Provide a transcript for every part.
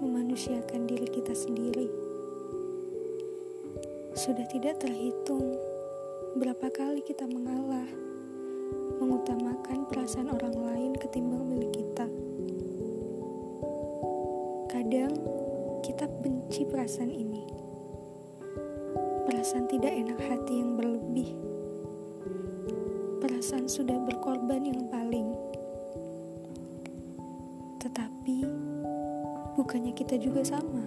memanusiakan diri kita sendiri. Sudah tidak terhitung berapa kali kita mengalah, mengutamakan perasaan orang lain ketimbang milik kita. Kadang kita benci perasaan ini. Perasaan tidak enak hati yang berlebih. Perasaan sudah berkorban yang paling. Bukannya kita juga sama.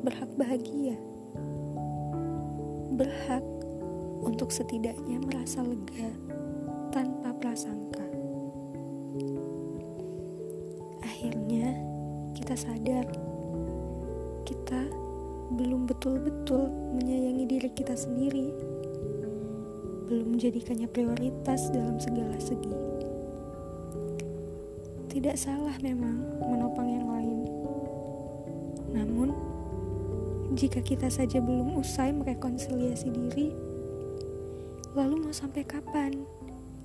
Berhak bahagia. Berhak untuk setidaknya merasa lega tanpa prasangka. Akhirnya kita sadar kita belum betul-betul menyayangi diri kita sendiri, belum menjadikannya prioritas dalam segala segi. Tidak salah memang menopang yang lain, jika kita saja belum usai merekonsiliasi diri, lalu mau sampai kapan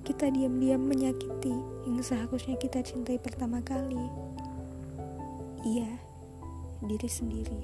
kita diam-diam menyakiti yang seharusnya kita cintai pertama kali? Iya, diri sendiri.